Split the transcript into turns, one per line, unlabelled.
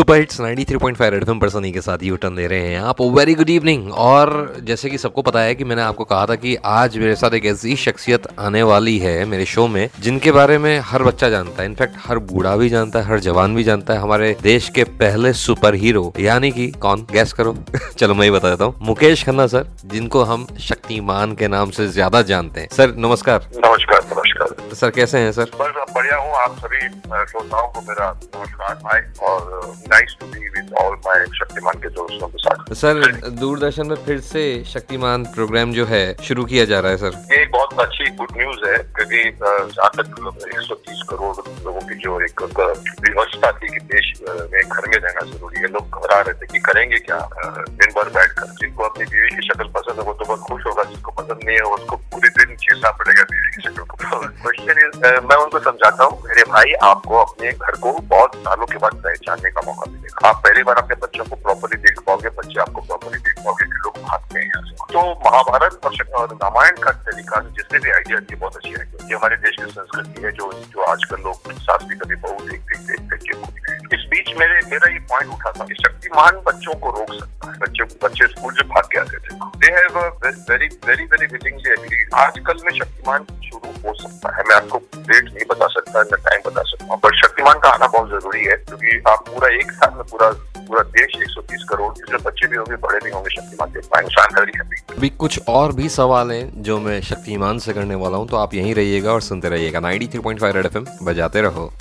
Super hits 93.5 red FM पर सनी के साथ यू टर्न ले रहे हैं आप। वेरी गुड इवनिंग और जैसे कि सबको पता है कि मैंने आपको कहा था कि आज मेरे साथ एक ऐसी शख्सियत आने वाली है मेरे शो में जिनके बारे में हर बच्चा जानता है। इनफैक्ट हर बूढ़ा भी जानता है हर जवान भी जानता है। हमारे देश के पहले सुपर हीरो यानी कि कौन? गैस करो। चलो मैं ही बता देता हूँ। मुकेश खन्ना सर जिनको हम शक्तिमान के नाम से ज़्यादा जानते हैं। सर नमस्कार।
नमस्कार नमस्कार।
सर कैसे हैं सर
बस बढ़िया हूँ। आप सभी श्रोताओं को मेरा नमस्कार और nice to be with all my Shaktimaan के दोस्तों के साथ।
सर दूरदर्शन में फिर से शक्तिमान प्रोग्राम जो है शुरू किया जा रहा है सर
ये एक बहुत अच्छी गुड न्यूज़ है क्योंकि जहाँ तक एक सौ तीस करोड़ लोगों की जो एक व्यवस्था थी कि देश में घर में रहना घबरा रहे थे कि करेंगे क्या? दिन भर बैठकर जिनको अपनी बीवी की शक्ल पसंद है, वो तो बहुत खुश होगा, जिसको पसंद नहीं है उसको पूरे दिन चीरना पड़ेगा बीवी की शक्ल को। क्वेश्चन इज़ मैं उनको समझाता हूँ, मेरे भाई आपको अपने घर को बहुत सालों के बाद पहचानने का मौका मिलेगा। आप पहली बार अपने बच्चों को प्रॉपरली देख पाओगे, बच्चे आपको प्रॉपरली देख पाओगे कि लोग भागते हैं। यहाँ से तो महाभारत और रामायण का तरीका जिसने भी आइडिया दिया बहुत अच्छी आइडिया हमारे देश की संस्कृति है, जो जो आजकल लोग सास भी कभी बहुत देख देख देख देख मेरे, मेरा ये पॉइंट उठा था कि शक्तिमान बच्चों को रोक सकता है। बच्चे बच्चे स्कूल से भाग के आते थे। They have very very very willingly agree आजकल में शक्तिमान शुरू हो सकता है। मैं आपको डेट नहीं बता सकता न टाइम बता सकता पर शक्तिमान का आना बहुत ज़रूरी है, क्योंकि आप पूरा एक साल में पूरा पूरा देश 130 करोड़ जिसमें बच्चे भी होंगे, बड़े भी होंगे, शक्तिमान देख पाएँगे
अभी कुछ और भी सवाल हैं जो मैं शक्तिमान से करने वाला हूँ तो आप यहीं रहिएगा और सुनते रहिएगा। 93.5 रेड एफएम बजाते रहो।